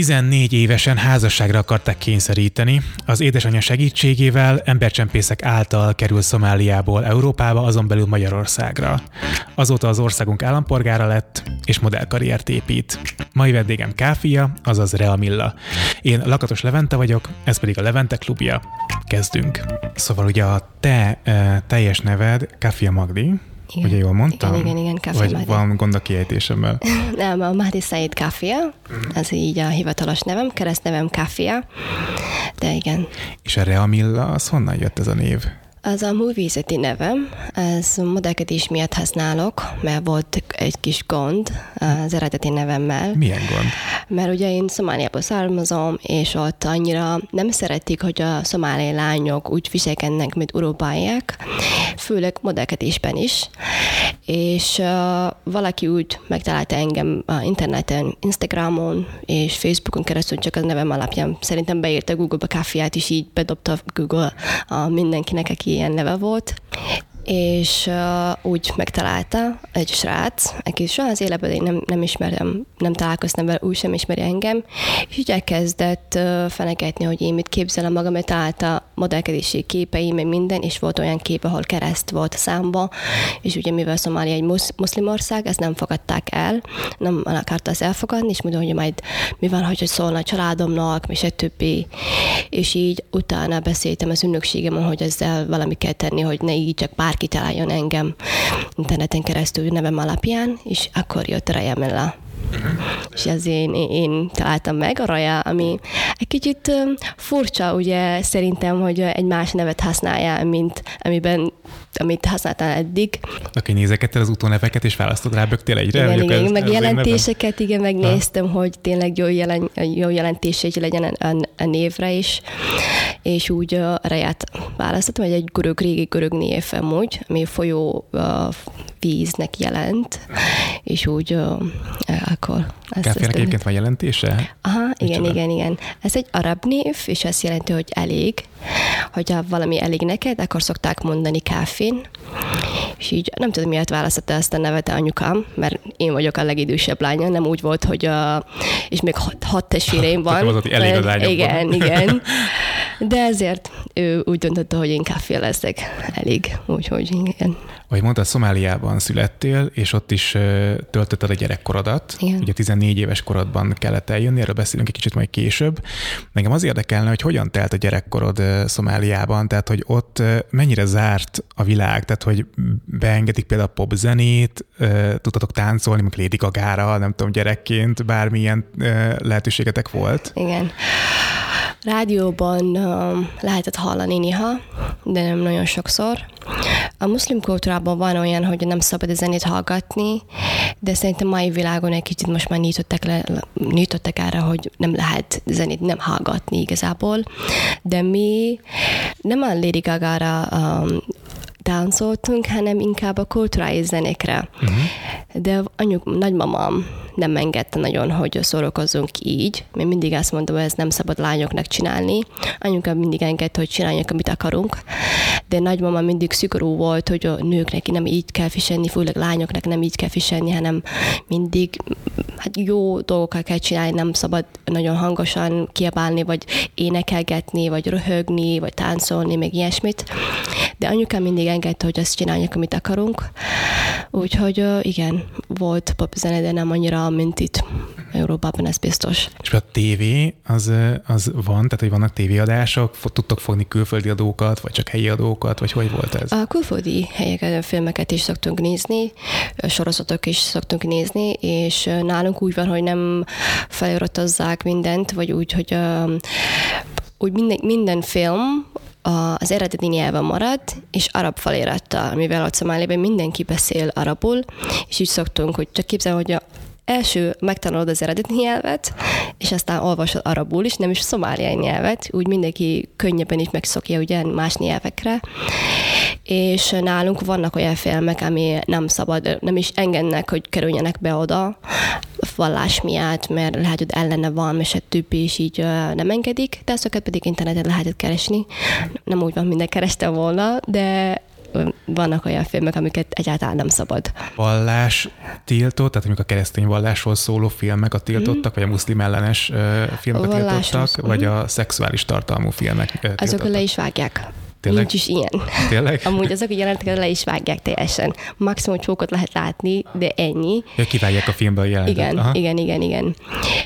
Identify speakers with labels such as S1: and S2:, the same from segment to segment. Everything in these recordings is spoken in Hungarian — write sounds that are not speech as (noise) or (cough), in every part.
S1: 14 évesen házasságra akarták kényszeríteni. Az édesanyja segítségével embercsempészek által kerül Szomáliából Európába, azon belül Magyarországra. Azóta az országunk állampolgára lett, és modellkarriert épít. Mai vendégem Káfia, azaz Rea Milla. Én Lakatos Levente vagyok, ez pedig a Levente klubja. Kezdünk. Szóval ugye a te e, teljes neved Káfia Magdi, igen. Ugye jól mondtam?
S2: Igen, igen, igen,
S1: Kafia Vagy Mahdi. van gond a kiejtésemmel? (laughs)
S2: Nem, a Mahdi Said Kafia, ez így a hivatalos nevem, keresztnevem Kafia, de igen.
S1: És a Reamilla, az honnan jött ez a név?
S2: Az a művészeti nevem, ez modellkedés miatt használok, mert volt egy kis gond az eredeti nevemmel.
S1: Milyen gond?
S2: Mert ugye én Szomáliából származom, és ott annyira nem szeretik, hogy a szomáli lányok úgy viselkednek, mint európaiak, főleg modellkedésben is. És uh, valaki úgy megtalálta engem a interneten, Instagramon és Facebookon keresztül csak a nevem alapján. Szerintem beírta Google-ba káfiát, és így bedobta Google a mindenkinek, aki ilyen neve volt, és uh, úgy megtalálta egy srác, aki soha az életben én nem, nem ismerem, nem találkoztam vele, úgy sem ismeri engem, és úgy elkezdett uh, fenegetni, hogy én mit képzelem magam, mert találta modellkedési képei, meg minden, és volt olyan kép, ahol kereszt volt a számba, és ugye mivel Szomália egy musz, muszlim ország, ezt nem fogadták el, nem akarta ezt elfogadni, és mondta, hogy majd mi van, hogy szólna a családomnak, és egy többi. És így utána beszéltem az ünnökségem, hogy ezzel valami kell tenni, hogy ne így csak bárki találjon engem interneten keresztül nevem alapján, és akkor jött a Rajamella. Uh-huh. És ez én, én találtam meg a Raja, ami egy kicsit furcsa, ugye szerintem, hogy egy más nevet használja, mint amiben amit használtál eddig.
S1: Oké, nézegetted az utóneveket, és választod rá bögtél egyre?
S2: Igen, igen, ez, meg ez jelentéseket, igen, megnéztem, ha? hogy tényleg jó, jelen, jó jelentése legyen a, a, névre is, és úgy a reját választottam, hogy egy görög, régi görög név amúgy, ami folyó uh, víznek jelent, és úgy uh, akkor...
S1: Káfének egyébként van jelentése?
S2: Aha, igen, igen, igen. Ez egy arab név, és azt jelenti, hogy elég. Hogyha valami elég neked, akkor szokták mondani káfén. És így nem tudom, miért választotta ezt a nevet a anyukám, mert én vagyok a legidősebb lánya, nem úgy volt, hogy a, és még hat, hat testvéreim (laughs) van.
S1: Az, elég a
S2: Igen, (laughs) igen. De ezért ő úgy döntötte, hogy én káfé leszek elég, úgyhogy igen.
S1: Ahogy mondtad, Szomáliában születtél, és ott is töltötted a gyerekkorodat. Igen. Ugye 14 éves korodban kellett eljönni, erről beszélünk egy kicsit majd később. Nekem az érdekelne, hogy hogyan telt a gyerekkorod Szomáliában, tehát hogy ott mennyire zárt a világ, tehát hogy beengedik például a popzenét, tudtatok táncolni, mint Lady Gaga-ra, nem tudom, gyerekként, bármilyen lehetőségetek volt?
S2: Igen. Rádióban um, lehetett hallani néha, de nem nagyon sokszor. A muszlim kultúrában van olyan, hogy nem szabad a zenét hallgatni, de szerintem mai világon egy kicsit most már nyitottak, le, nyitottak erre, hogy nem lehet zenét nem hallgatni igazából. De mi nem a Lady Gaga-ra um, táncoltunk, hanem inkább a kulturális zenékre. Uh-huh. De anyuk, nagymamám nem engedte nagyon, hogy szórakozzunk így, mert mindig azt mondom, hogy ez nem szabad lányoknak csinálni. Anyuka mindig engedte, hogy csináljunk, amit akarunk, de nagymama mindig szigorú volt, hogy a nőknek nem így kell viselni, főleg lányoknak nem így kell viselni, hanem mindig hát jó dolgokat kell csinálni, nem szabad nagyon hangosan kiabálni, vagy énekelgetni, vagy röhögni, vagy táncolni, meg ilyesmit. De anyuka mindig engedte, hogy azt csináljuk, amit akarunk. Úgyhogy igen, volt popzene, de nem annyira, mint itt Európában, ez biztos.
S1: És a tévé az, az van, tehát hogy vannak tévéadások, tudtok fogni külföldi adókat, vagy csak helyi adókat, vagy hogy volt ez?
S2: A külföldi helyeket, filmeket is szoktunk nézni, sorozatok is szoktunk nézni, és nálunk úgy van, hogy nem feliratozzák mindent, vagy úgy, hogy úgy minden, minden film az eredeti nyelven marad, és arab felirattal, mivel ott Szomáliában mindenki beszél arabul, és így szoktunk, hogy csak képzel, hogy a első megtanulod az eredeti nyelvet, és aztán olvasod arabul is, nem is szomáliai nyelvet, úgy mindenki könnyebben is megszokja ugye más nyelvekre. És nálunk vannak olyan filmek, ami nem szabad, nem is engednek, hogy kerüljenek be oda vallás miatt, mert lehet, hogy ellene van, és a többi is így nem engedik, de azokat pedig interneten lehetett keresni. Nem úgy van, minden kereste volna, de vannak olyan filmek, amiket egyáltalán nem szabad.
S1: Vallás tiltott, tehát mondjuk a keresztény vallásról szóló filmek a tiltottak, mm. vagy a muszlim ellenes filmek a tiltottak, mm. vagy a szexuális tartalmú filmek uh,
S2: Azok le is vágják. Tényleg? Nincs is ilyen.
S1: Tényleg? (laughs)
S2: Amúgy azok a jeleneteket le is vágják teljesen. Maximum csókot lehet látni, de ennyi.
S1: Ja, kivágják a filmből a
S2: jelentet. Igen, Aha. igen, igen, igen.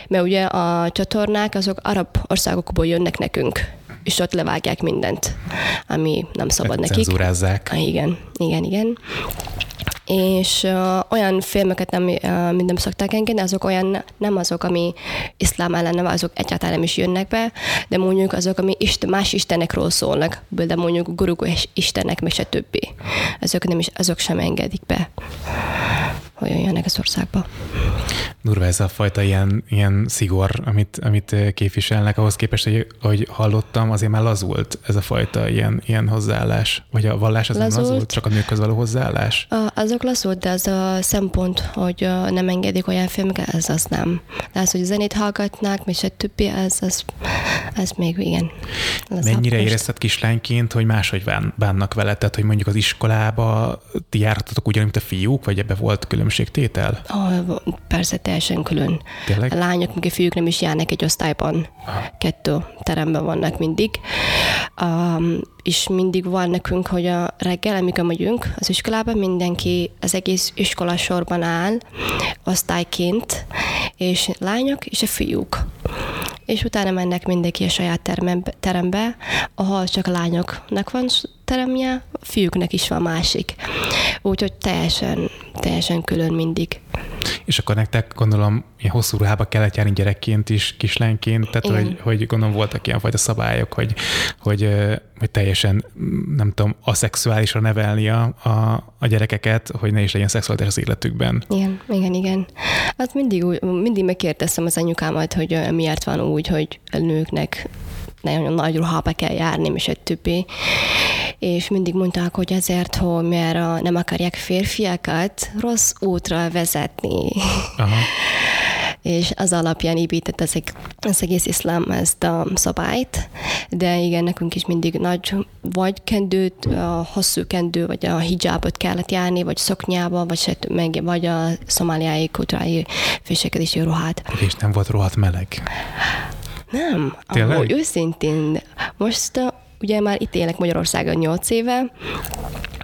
S2: Mert ugye a csatornák azok arab országokból jönnek nekünk és ott levágják mindent, ami nem szabad nekik.
S1: Cenzúrázzák.
S2: Ah, igen, igen, igen és uh, olyan filmeket nem, uh, nem szokták engedni, azok olyan, nem azok, ami iszlám ellen, azok egyáltalán nem is jönnek be, de mondjuk azok, ami isten, más istenekről szólnak, de mondjuk gurugó istenek, meg se többi. Azok, nem is, azok sem engedik be hogy jöjjenek az országba.
S1: Durva ez a fajta ilyen, ilyen szigor, amit, amit képviselnek, ahhoz képest, hogy, hogy hallottam, azért már lazult ez a fajta ilyen, ilyen hozzáállás. Vagy a vallás az lazult. nem lazult, csak a nőkhöz való hozzáállás?
S2: A, azok lazult, de az a szempont, hogy nem engedik olyan filmeket, ez az nem. De az, hogy zenét hallgatnak, és a többi, ez, az, ez még igen.
S1: Az Mennyire érezted kislányként, hogy máshogy bánnak vele? Tehát, hogy mondjuk az iskolába ti jártatok ugyanúgy, mint a fiúk, vagy ebbe volt különbségtétel?
S2: Oh, persze, teljesen külön. Tényleg? A lányok, meg a fiúk nem is járnak egy osztályban. Kettő teremben vannak mindig. Um, és mindig van nekünk, hogy a reggel, amikor megyünk az iskolába, mindenki az egész iskola sorban áll, osztályként, és lányok és a fiúk és utána mennek mindenki a saját terembe, terembe, ahol csak a lányoknak van teremje, a fiúknak is van másik. Úgyhogy teljesen, teljesen külön mindig.
S1: És akkor nektek gondolom ilyen hosszú ruhába kellett járni gyerekként is, kislányként, tehát hogy, hogy gondolom voltak ilyen fajta szabályok, hogy, hogy, hogy teljesen nem tudom, aszexuálisra nevelni a, a, a gyerekeket, hogy ne is legyen szexualitás az életükben.
S2: Igen, igen, igen. Hát mindig, úgy, mindig megkérdeztem az anyukámat, hogy miért van úgy, hogy a nőknek nagyon nagy ruhába kell járni, és egy többi. És mindig mondták, hogy ezért, hogy mert nem akarják férfiakat rossz útra vezetni. Aha. (laughs) és az alapján épített az, az egész iszlám ezt a szabályt, de igen, nekünk is mindig nagy vagy kendőt, a hosszú kendő, vagy a hijabot kellett járni, vagy szoknyába, vagy, se, meg, vagy a szomáliai kultúrai főségedési ruhát.
S1: És nem volt rohadt meleg?
S2: Nem. Tényleg? Ahogy őszintén, most ugye már itt élek Magyarországon 8 éve,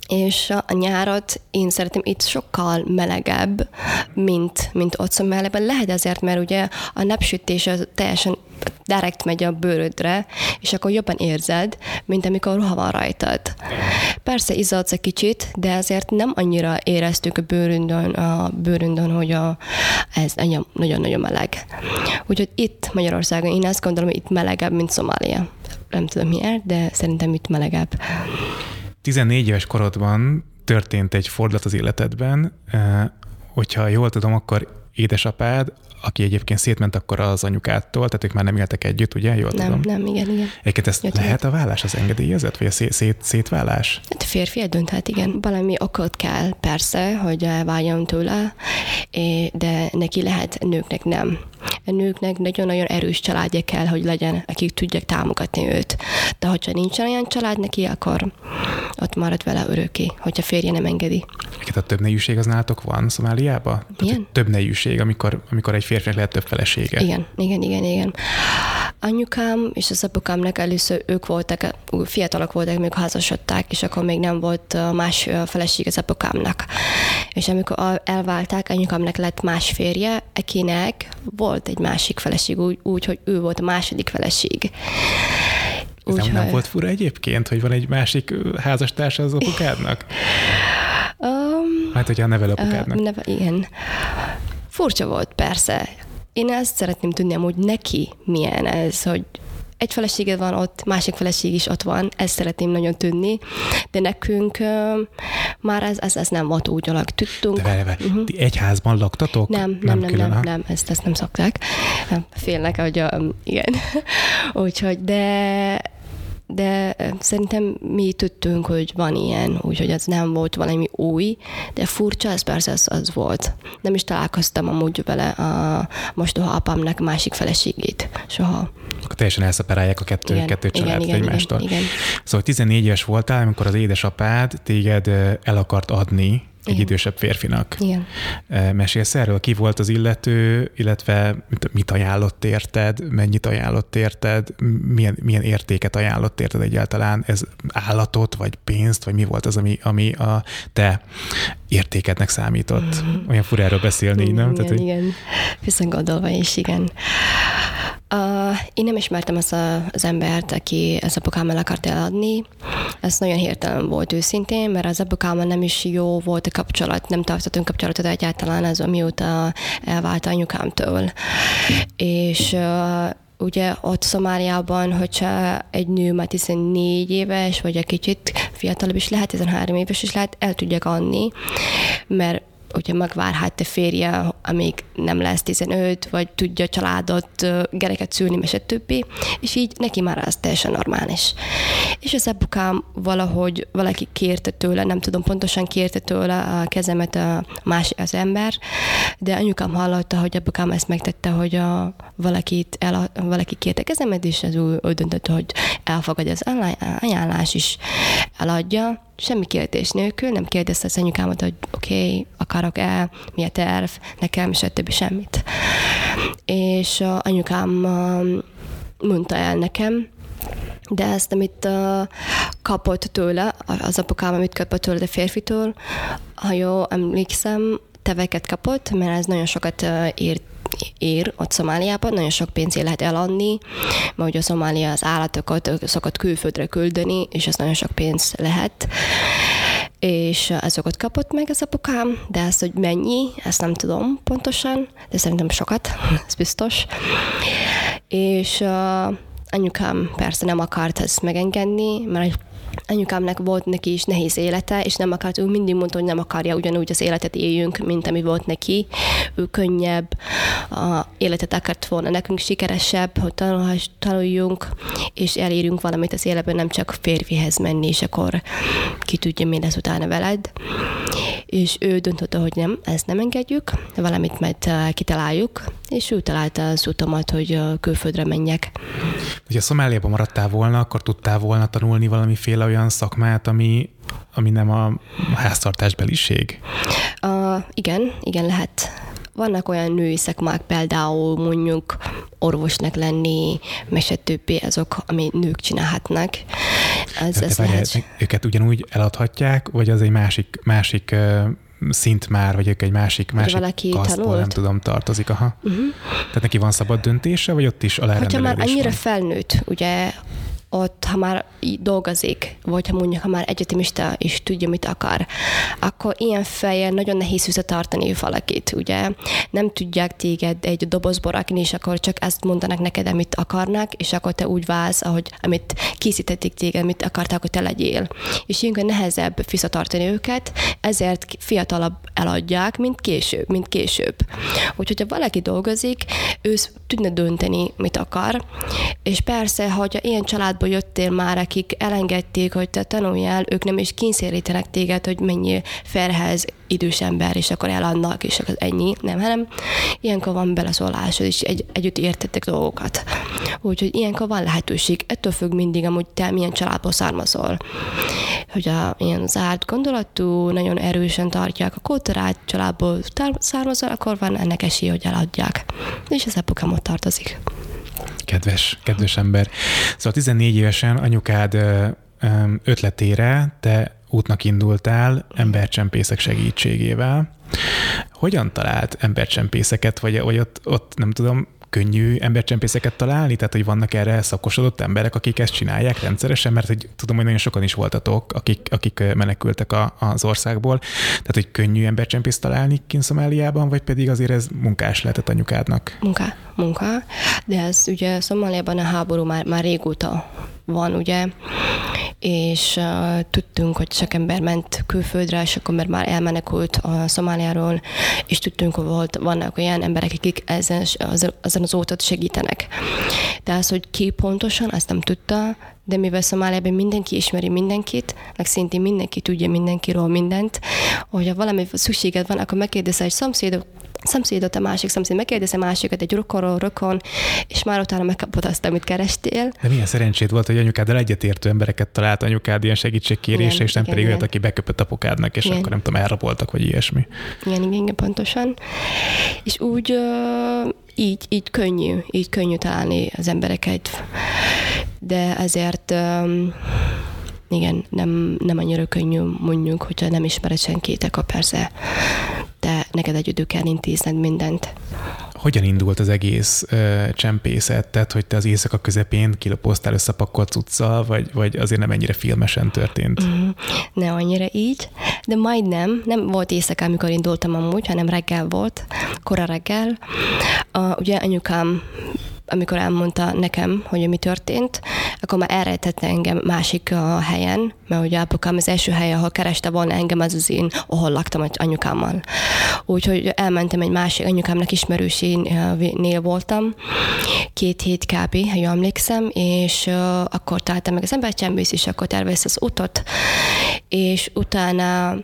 S2: és a nyárat én szeretem itt sokkal melegebb, mint, mint ott Szomáliában. Lehet ezért, mert ugye a napsütés az teljesen direkt megy a bőrödre, és akkor jobban érzed, mint amikor ruha van rajtad. Persze izzadsz egy kicsit, de azért nem annyira éreztük a bőründön, a bőründön hogy a, ez nagyon-nagyon meleg. Úgyhogy itt Magyarországon én azt gondolom, hogy itt melegebb, mint Szomália. Nem tudom miért, de szerintem itt melegebb.
S1: 14 éves korodban történt egy fordulat az életedben, eh, hogyha jól tudom, akkor édesapád, aki egyébként szétment akkor az anyukától, tehát ők már nem éltek együtt, ugye? Jól
S2: nem,
S1: tudom.
S2: nem, igen, igen.
S1: Egyébként ezt Jött lehet a vállás, az engedélyezett, vagy a szét, szét, szétválás?
S2: Hát férfi dönthet, igen. Valami okot kell persze, hogy váljon tőle, de neki lehet, nőknek nem. A nőknek nagyon-nagyon erős családja kell, hogy legyen, akik tudják támogatni őt. De hogyha nincs olyan család neki, akkor ott marad vele örökké, hogyha férje nem engedi.
S1: Egyébként a több nejűség az nálatok van Szomáliában?
S2: Igen.
S1: Több nejűség, amikor, amikor egy férfinek lehet több felesége.
S2: Igen, igen, igen, igen. Anyukám és az apukámnak először ők voltak, fiatalok voltak, még házasodták, és akkor még nem volt más feleség az apukámnak. És amikor elválták, anyukámnak lett más férje, akinek volt egy másik feleség, úgy, úgy hogy ő volt a második feleség.
S1: Úgy, nem, nem volt fura egyébként, hogy van egy másik házastársa az apukádnak? Um, hát, hogyha a nevelőapukádnak. Uh,
S2: neve, igen. Furcsa volt, persze. Én ezt szeretném tudni, hogy neki milyen ez, hogy egy feleséged van ott, másik feleség is ott van, ezt szeretném nagyon tudni, de nekünk uh, már ez, ez, ez nem volt úgy alak. Tudtunk. De
S1: vele, vele. Uh-huh. Ti egy házban laktatok?
S2: Nem, nem, nem, külön, nem, nem, ezt, ezt nem szokták. Félnek, hogy a, igen. (laughs) Úgyhogy, de de szerintem mi tudtunk, hogy van ilyen, úgyhogy ez nem volt valami új, de furcsa, ez persze az, az volt. Nem is találkoztam amúgy vele a mostoha apámnak másik feleségét, soha.
S1: Akkor teljesen elszeparálják a kettő, igen, kettő család igen, egymástól. Igen, igen. Szóval 14 éves voltál, amikor az édesapád téged el akart adni egy Igen. idősebb férfinak.
S2: Igen.
S1: Mesélsz erről? Ki volt az illető, illetve mit ajánlott érted, mennyit ajánlott érted, milyen, milyen értéket ajánlott érted egyáltalán? Ez állatot, vagy pénzt, vagy mi volt az, ami, ami a te értékednek számított? Mm. Olyan fura erről beszélni,
S2: igen,
S1: nem?
S2: Igen, Tehát, hogy... igen. Viszont gondolva is, igen. Uh, én nem ismertem azt a, az embert, aki az apukámmal akart eladni. Ez nagyon hirtelen volt őszintén, mert az apukámmal nem is jó volt a kapcsolat, nem tartottunk kapcsolatot egyáltalán az, amióta elvált anyukámtól. És uh, ugye ott Szomáliában, hogyha egy nő már 14 éves, vagy egy kicsit fiatalabb is lehet, 13 éves is lehet, el tudják adni, mert ugye megvárhat a férje, amíg nem lesz 15, vagy tudja családot, gyereket szülni, és többi, és így neki már az teljesen normális. És az apukám valahogy valaki kérte tőle, nem tudom pontosan kérte tőle a kezemet a más az ember, de anyukám hallotta, hogy apukám ezt megtette, hogy a, valakit el, valaki kérte kezemet, és ez úgy, úgy döntött, hogy elfogadja az ajánlás is eladja, semmi kérdés nélkül, nem kérdezte az anyukámat, hogy oké, okay, akarok-e, mi a terv, nekem, és többi semmit. És uh, anyukám uh, mondta el nekem, de ezt, amit uh, kapott tőle, az apukám, amit kapott tőle a férfitől, ha jó emlékszem, teveket kapott, mert ez nagyon sokat ért ér ott Szomáliában, nagyon sok pénzért lehet eladni, mert ugye Szomália az állatokat szokott külföldre küldeni, és ez nagyon sok pénz lehet és azokat kapott meg az apukám, de ezt, hogy mennyi, ezt nem tudom pontosan, de szerintem sokat, (laughs) ez biztos. És uh, anyukám persze nem akart ezt megengedni, mert anyukámnak volt neki is nehéz élete, és nem akart, ő mindig mondta, hogy nem akarja ugyanúgy az életet éljünk, mint ami volt neki. Ő könnyebb, a életet akart volna nekünk sikeresebb, hogy tanuljunk, és elérjünk valamit az életben, nem csak férfihez menni, és akkor ki tudja, mi lesz utána veled. És ő döntötte, hogy nem, ezt nem engedjük, valamit majd uh, kitaláljuk, és ő találta az utamat, hogy uh, külföldre menjek.
S1: Ha Szomáliában maradtál volna, akkor tudtál volna tanulni valamiféle olyan szakmát, ami, ami nem a háztartásbeliség?
S2: Uh, igen, igen, lehet. Vannak olyan női szakmák, például mondjuk orvosnak lenni, mese többi, azok, ami nők csinálhatnak.
S1: Ez, ez lehet... Őket ugyanúgy eladhatják, vagy az egy másik, másik szint már, vagy ők egy másik, másik valaki kasztból, nem tudom, tartozik. Aha. Uh-huh. Tehát neki van szabad döntése, vagy ott is alárendelődés
S2: Hogyha már annyira
S1: van?
S2: felnőtt, ugye ott, ha már dolgozik, vagy ha mondjuk, ha már egyetemista és tudja, mit akar, akkor ilyen fejjel nagyon nehéz visszatartani valakit, ugye? Nem tudják téged egy dobozba rakni, és akkor csak ezt mondanak neked, amit akarnak, és akkor te úgy válsz, ahogy amit készítették téged, mit akarták, hogy te legyél. És ilyenkor nehezebb visszatartani őket, ezért fiatalabb eladják, mint később, mint később. Úgyhogy, ha valaki dolgozik, ő tudna dönteni, mit akar, és persze, hogyha ilyen család családból jöttél már, akik elengedték, hogy te tanuljál, ők nem is kényszerítenek téged, hogy mennyi felhez idős ember, és akkor eladnak, és akkor ennyi, nem, hanem ilyenkor van beleszólás, és egy, együtt értettek dolgokat. Úgyhogy ilyenkor van lehetőség, ettől függ mindig, amúgy te milyen családból származol. Hogy a ilyen zárt gondolatú, nagyon erősen tartják a kultúrát, családból származol, akkor van ennek esélye, hogy eladják. És az apukám ott tartozik
S1: kedves, kedves ember. Szóval 14 évesen anyukád ötletére te útnak indultál embercsempészek segítségével. Hogyan talált embercsempészeket, vagy, vagy ott, ott nem tudom, könnyű embercsempészeket találni? Tehát, hogy vannak erre szakosodott emberek, akik ezt csinálják rendszeresen? Mert hogy tudom, hogy nagyon sokan is voltatok, akik, akik menekültek a, az országból. Tehát, hogy könnyű embercsempészt találni kint Szomáliában, vagy pedig azért ez munkás lehetett anyukádnak?
S2: Munka, munka. De ez ugye Szomáliában a háború már, már régóta van, ugye, és uh, tudtunk, hogy sok ember ment külföldre, sok ember már elmenekült a Szomáliáról, és tudtunk, hogy volt, vannak olyan emberek, akik ezen, ezen az ótot segítenek. De az, hogy ki pontosan, azt nem tudta, de mivel Szomáliában mindenki ismeri mindenkit, meg szintén mindenki tudja mindenkiről mindent, hogyha valami szükséged van, akkor megkérdezel egy szomszédot, szomszédot, a másik szomszéd megkérdezi a másikat egy rokonról, rokon, és már utána megkapod azt, amit kerestél.
S1: De milyen szerencsét volt, hogy anyukáddal egyetértő embereket talált anyukád ilyen segítségkérésre, és nem igen, pedig olyat, aki beköpött apukádnak, és igen. akkor nem tudom, elraboltak, vagy ilyesmi.
S2: Igen, igen, igen, pontosan. És úgy így, így könnyű, így könnyű találni az embereket, de ezért igen, nem, nem annyira könnyű mondjuk, hogyha nem ismered senkit, akkor persze te neked együtt kell intézned mindent.
S1: Hogyan indult az egész uh, csempészet? Tehát, hogy te az éjszaka közepén kilopoztál összepakolt cuccal, vagy, vagy azért nem ennyire filmesen történt? Mm,
S2: ne annyira így, de majdnem. Nem volt éjszaka, amikor indultam amúgy, hanem reggel volt, kora reggel. Uh, ugye anyukám amikor elmondta nekem, hogy mi történt, akkor már elrejtette engem másik a helyen, mert ugye apukám az első hely, ahol kereste volna engem, az az én, ahol laktam egy anyukámmal. Úgyhogy elmentem egy másik anyukámnak ismerősénél voltam, két hét kb., ha jól emlékszem, és uh, akkor találtam meg az embercsembész, és akkor tervezte az utat, és utána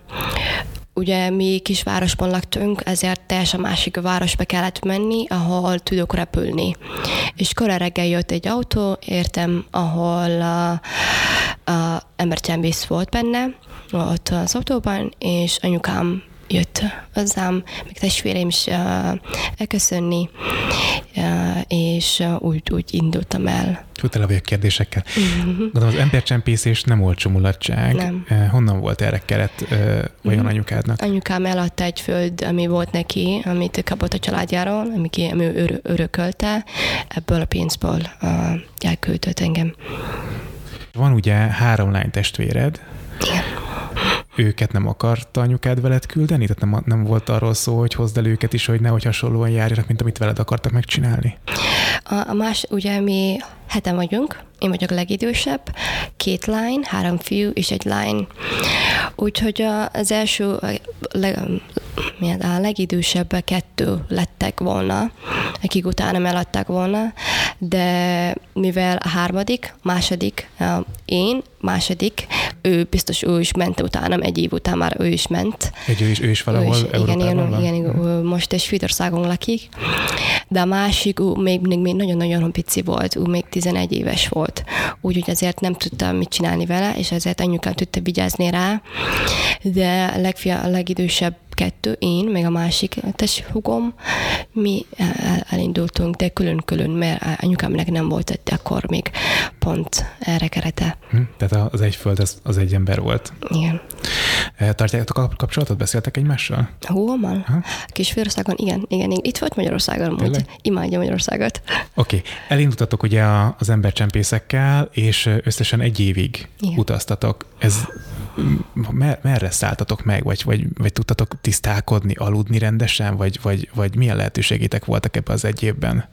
S2: ugye mi kisvárosban laktunk, ezért teljesen másik városba kellett menni, ahol tudok repülni. És kora reggel jött egy autó, értem, ahol a, a embercsembész volt benne, ott az autóban, és anyukám jött hozzám, meg testvéreim is elköszönni, és úgy, úgy indultam el.
S1: Tele vagyok kérdésekkel. Uh-huh. Gondolom, az embercsempészés nem volt mulatság. Nem. Honnan volt erre keret vajon uh-huh. anyukádnak?
S2: Anyukám eladta egy föld, ami volt neki, amit kapott a családjáról, ami, ami ör- örökölte, ebből a pénzből elküldött engem.
S1: Van ugye három lány testvéred.
S2: Igen
S1: őket nem akarta anyukád veled küldeni? Tehát nem, nem volt arról szó, hogy hozd el őket is, hogy nehogy hasonlóan járjanak, mint amit veled akartak megcsinálni?
S2: A, a más, ugye mi heten vagyunk, én vagyok a legidősebb, két lány, három fiú és egy lány. Úgyhogy az első, a legidősebb kettő lettek volna, akik utána eladták volna, de mivel a harmadik, második, én, második, ő biztos ő is ment utánam, egy év után már ő is ment.
S1: Egy ő is, ő is valahol ő is,
S2: igen, igen, igen, hmm. most egy Svédországon lakik, de a másik, ő még, még, még nagyon-nagyon pici volt, ő még 11 éves volt, úgyhogy azért nem tudtam mit csinálni vele, és ezért anyukám tudta vigyázni rá, de a, legfia, a legidősebb kettő, én, meg a másik testhugom, mi elindultunk, de külön-külön, mert anyukámnak nem volt akkor még pont erre kerete.
S1: Hm, tehát az egy föld az, az egy ember volt.
S2: Igen.
S1: E, tartjátok a kapcsolatot? Beszéltek egymással?
S2: Hóban? Kisfőországon? Igen, igen, igen. Itt volt Magyarországon, úgy imádja Magyarországot.
S1: Oké. Okay. Elindultatok ugye az embercsempészekkel, és összesen egy évig igen. utaztatok. Ez mer, merre szálltatok meg, vagy, vagy, vagy tudtatok tisztálkodni, aludni rendesen, vagy, vagy, vagy milyen lehetőségétek voltak ebben az egy évben?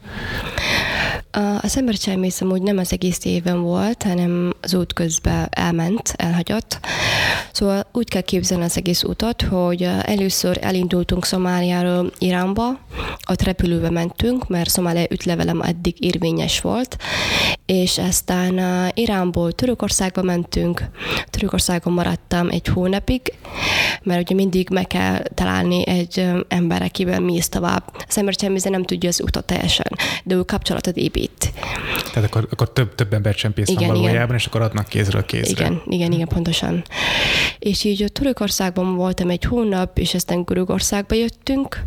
S2: Az embercsempészem úgy nem az egész évben volt, hanem az út közben elment, elhagyott. Szóval úgy kell képzelni az egész utat, hogy először elindultunk Szomáliáról Iránba, ott repülőbe mentünk, mert Szomália ütlevelem eddig érvényes volt, és aztán Iránból Törökországba mentünk, Törökországon maradtam egy hónapig, mert ugye mindig meg kell találni egy ember, akivel mész tovább. Az ember nem tudja az utat teljesen, de ő kapcsolatot épít.
S1: Tehát akkor, akkor több, több ember csempész igen, van valójában, igen. és akkor adnak kézről kézre.
S2: Igen, igen, igen, pontosan. És így Törökországban voltam egy hónap, és aztán Görögországba jöttünk.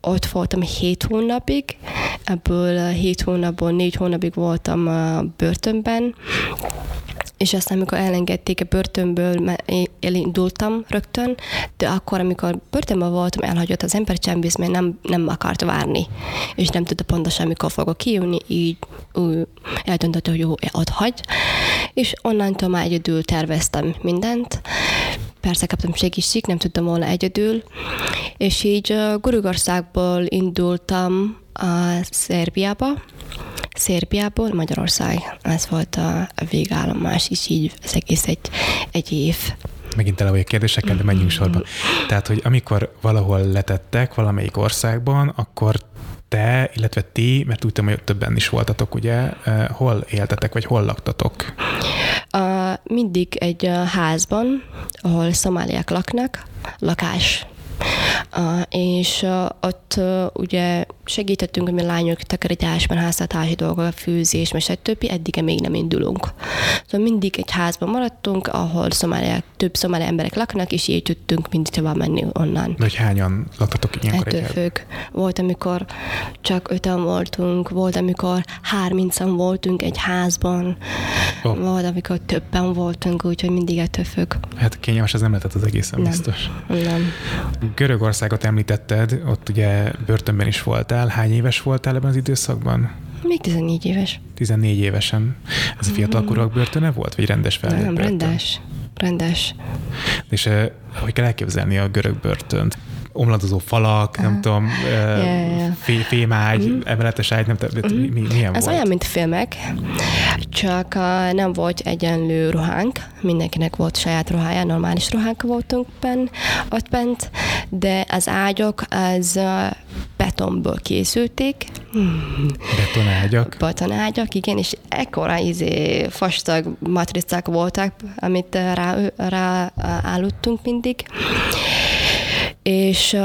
S2: Ott voltam hét hónapig, ebből hét hónapból négy hónapig voltam a börtönben, és aztán, amikor elengedték a börtönből, elindultam rögtön, de akkor, amikor börtönben voltam, elhagyott az embercsempész, mert nem, nem akart várni, és nem tudta pontosan, mikor fogok kijönni, így ő hogy jó, ott hagy, és onnantól már egyedül terveztem mindent, persze kaptam segítség, nem tudtam volna egyedül, és így Görögországból indultam a Szerbiába, Szerbiából Magyarország. Ez volt a végállomás, és így ez egész egy, egy év.
S1: Megint tele vagyok kérdésekkel, de menjünk sorba. Tehát, hogy amikor valahol letettek valamelyik országban, akkor te, illetve ti, mert úgy tudom, hogy többen is voltatok, ugye, eh, hol éltetek, vagy hol laktatok?
S2: Uh, mindig egy uh, házban, ahol szomáliák laknak, lakás Uh, és uh, ott uh, ugye segítettünk, hogy mi lányok takarításban, háztartási dolgok, főzés, és stb. Eddig még nem indulunk. Szóval mindig egy házban maradtunk, ahol szomáliák, több szomáli emberek laknak, és így tudtunk mindig tovább menni onnan.
S1: Hogy hányan laktatok ilyenkor
S2: Ettől függ. Volt, amikor csak öten voltunk, volt, amikor hármincan voltunk egy házban, oh. volt, amikor többen voltunk, úgyhogy mindig ettől függ.
S1: Hát kényelmes ez nem lehetett az egészen
S2: nem.
S1: biztos.
S2: Nem.
S1: Görögországot említetted, ott ugye börtönben is voltál. Hány éves voltál ebben az időszakban?
S2: Még 14 éves.
S1: 14 évesen. Ez a fiatalkorúak börtöne volt, vagy rendes felnőtt
S2: Nem, rendes. Rendes.
S1: És eh, hogy kell elképzelni a görög börtönt? Omladozó falak, nem tudom,
S2: yeah, yeah.
S1: Fé, fémágy, mm. emeletes ágy, nem tudom, mi, milyen
S2: Ez
S1: volt?
S2: olyan, mint filmek, csak nem volt egyenlő ruhánk, mindenkinek volt saját ruhája, normális ruhánk voltunk benn, ott bent, de az ágyok az betonból készülték.
S1: Betonágyak.
S2: Betonágyak, igen, és ekkora izé, fastag matricák voltak, amit rá, rá álluttunk mindig. És uh,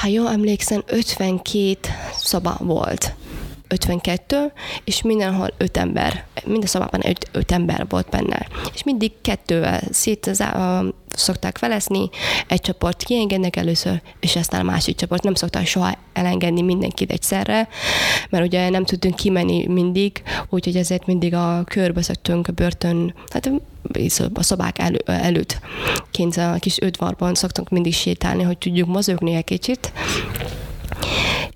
S2: ha jól emlékszem, 52 szoba volt. 52, és mindenhol 5 ember, minden szobában 5, 5 ember volt benne. És mindig kettővel szét szokták velezni, egy csoport kiengednek először, és aztán a másik csoport nem szokták soha elengedni mindenkit egyszerre, mert ugye nem tudtunk kimenni mindig, úgyhogy ezért mindig a körbe szoktunk a börtön, hát a szobák elő, előtt, kint a kis ödvarban szoktunk mindig sétálni, hogy tudjuk mozogni egy kicsit.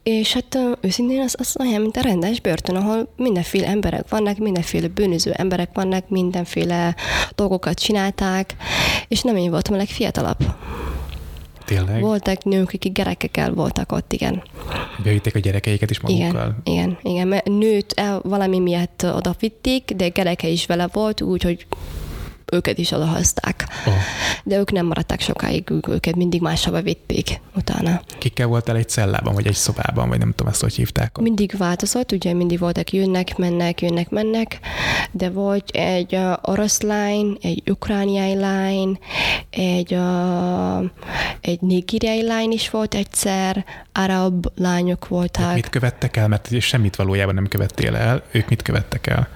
S2: És hát őszintén az, az olyan, mint a rendes börtön, ahol mindenféle emberek vannak, mindenféle bűnöző emberek vannak, mindenféle dolgokat csinálták, és nem én voltam a legfiatalabb.
S1: Tényleg?
S2: Voltak nők, akik gyerekekkel voltak ott, igen.
S1: Bevitték a gyerekeiket is magukkal?
S2: Igen, igen, igen. Mert nőt el valami miatt odavitték, de gyereke is vele volt, úgyhogy őket is odahozták. Oh. De ők nem maradtak sokáig, őket mindig máshova vitték utána.
S1: Kikkel voltál egy cellában, vagy egy szobában, vagy nem tudom ezt, hogy hívták?
S2: Mindig változott, ugye mindig voltak jönnek, mennek, jönnek, mennek, de volt egy uh, orosz lány, egy ukrániai lány, egy, uh, egy nigériai lány is volt egyszer, arab lányok voltak. Hát
S1: mit követtek el? Mert semmit valójában nem követtél el. Ők mit követtek el?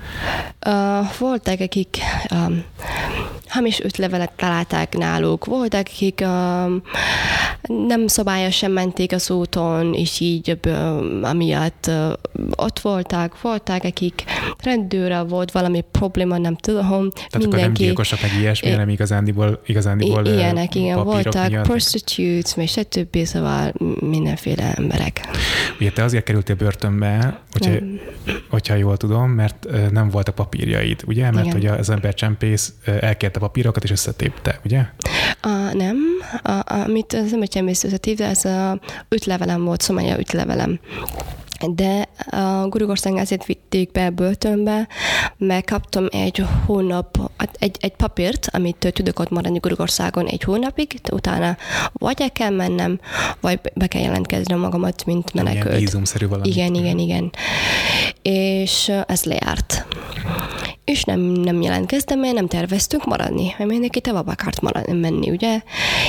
S2: Uh, voltak, akik um, Um, hamis ötlevelet találták náluk, voltak, akik um, nem szabályosan menték az úton, és így um, amiatt uh, ott voltak, voltak, akik rendőre volt valami probléma, nem tudom.
S1: Tehát mindenki, akkor nem gyilkosok, meg ilyesmi, hanem igazándiból, igazándiból
S2: Ilyenek, igen, voltak miatt. prostitutes, és stb. Szóval mindenféle emberek.
S1: Ugye te azért kerültél börtönbe, hogyha, hogyha jól tudom, mert nem voltak papírjaid, ugye? Mert igen. hogy az embercsempész elkérte papírokat és összetépte, ugye?
S2: A, nem, a, amit az embercsempész összetépte, ez a öt levelem volt, Szomália öt levelem de a Görögország azért vitték be a börtönbe, mert kaptam egy hónap, egy, egy papírt, amit tudok ott maradni Görögországon egy hónapig, utána vagy el kell mennem, vagy be kell jelentkeznem magamat, mint menekült.
S1: vízumszerű valami.
S2: Igen, igen, igen. És ez lejárt. És nem, nem jelentkeztem, mert nem terveztünk maradni, mert mindenki tovább akart maradni, menni, ugye?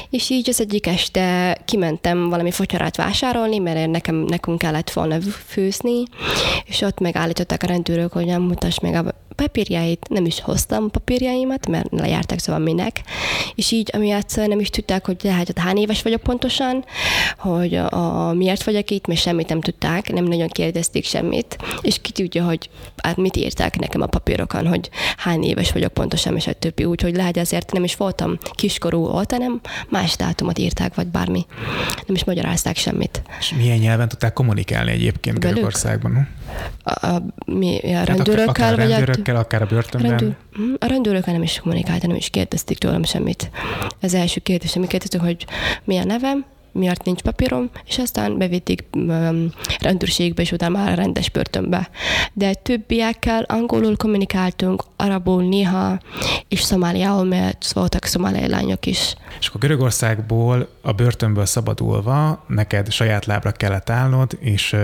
S2: És így az egyik este kimentem valami fotyarát vásárolni, mert nekem, nekünk kellett volna főzni, és ott megállították a rendőrök, hogy nem mutass meg a papírjait, nem is hoztam a papírjaimat, mert lejártak, szóval minek. És így amiatt nem is tudták, hogy lehet, hány éves vagyok pontosan, hogy a, a, miért vagyok itt, mert semmit nem tudták, nem nagyon kérdezték semmit, és ki tudja, hogy hát mit írták nekem a papírokon, hogy hány éves vagyok pontosan, és a többi. Úgyhogy lehet azért nem is voltam kiskorú volt, hanem más dátumot írták, vagy bármi. Nem is magyarázták semmit.
S1: És milyen nyelven tudták kommunikálni egyébként Görögországban?
S2: A, a, mi, a rendőrökkel, akár
S1: vagy rendőrökkel, akár a börtönben? Rendőr,
S2: hm, a rendőrökkel nem is kommunikáltam, nem is kérdezték tőlem semmit. Az első kérdés, ami kérdeztük, hogy mi a nevem, miért nincs papírom, és aztán bevitték rendőrségbe, és utána már rendes börtönbe. De többiekkel angolul kommunikáltunk, arabul néha, és szomáliául, mert voltak szomáliai lányok is.
S1: És akkor Görögországból, a börtönből szabadulva, neked saját lábra kellett állnod, és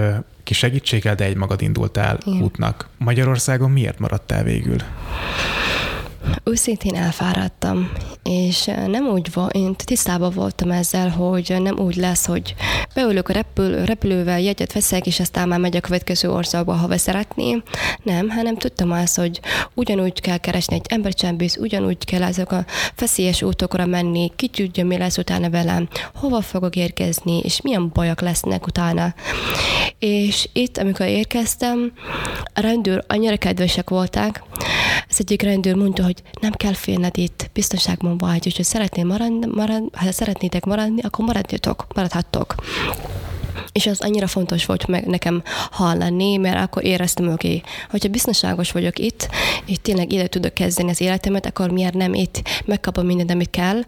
S1: ki segítséggel, de egy magad indultál Igen. útnak. Magyarországon miért maradtál végül?
S2: Őszintén elfáradtam, és nem úgy volt, én tisztában voltam ezzel, hogy nem úgy lesz, hogy beülök a repül, repülővel, jegyet veszek, és aztán már megy a következő országba, ha szeretném. Nem, hanem tudtam azt, hogy ugyanúgy kell keresni egy embercsempész, ugyanúgy kell ezek a feszélyes útokra menni, ki tudja, mi lesz utána velem, hova fogok érkezni, és milyen bajok lesznek utána. És itt, amikor érkeztem, a rendőr annyira kedvesek voltak, az egyik rendőr mondta, hogy nem kell félned itt, biztonságban vagy, és hogy szeretnél marad, marad, ha szeretnétek maradni, akkor maradjatok, maradhattok. És az annyira fontos volt meg nekem hallani, mert akkor éreztem, oké, okay, hogyha biztonságos vagyok itt, és tényleg ide tudok kezdeni az életemet, akkor miért nem itt megkapom mindent, amit kell,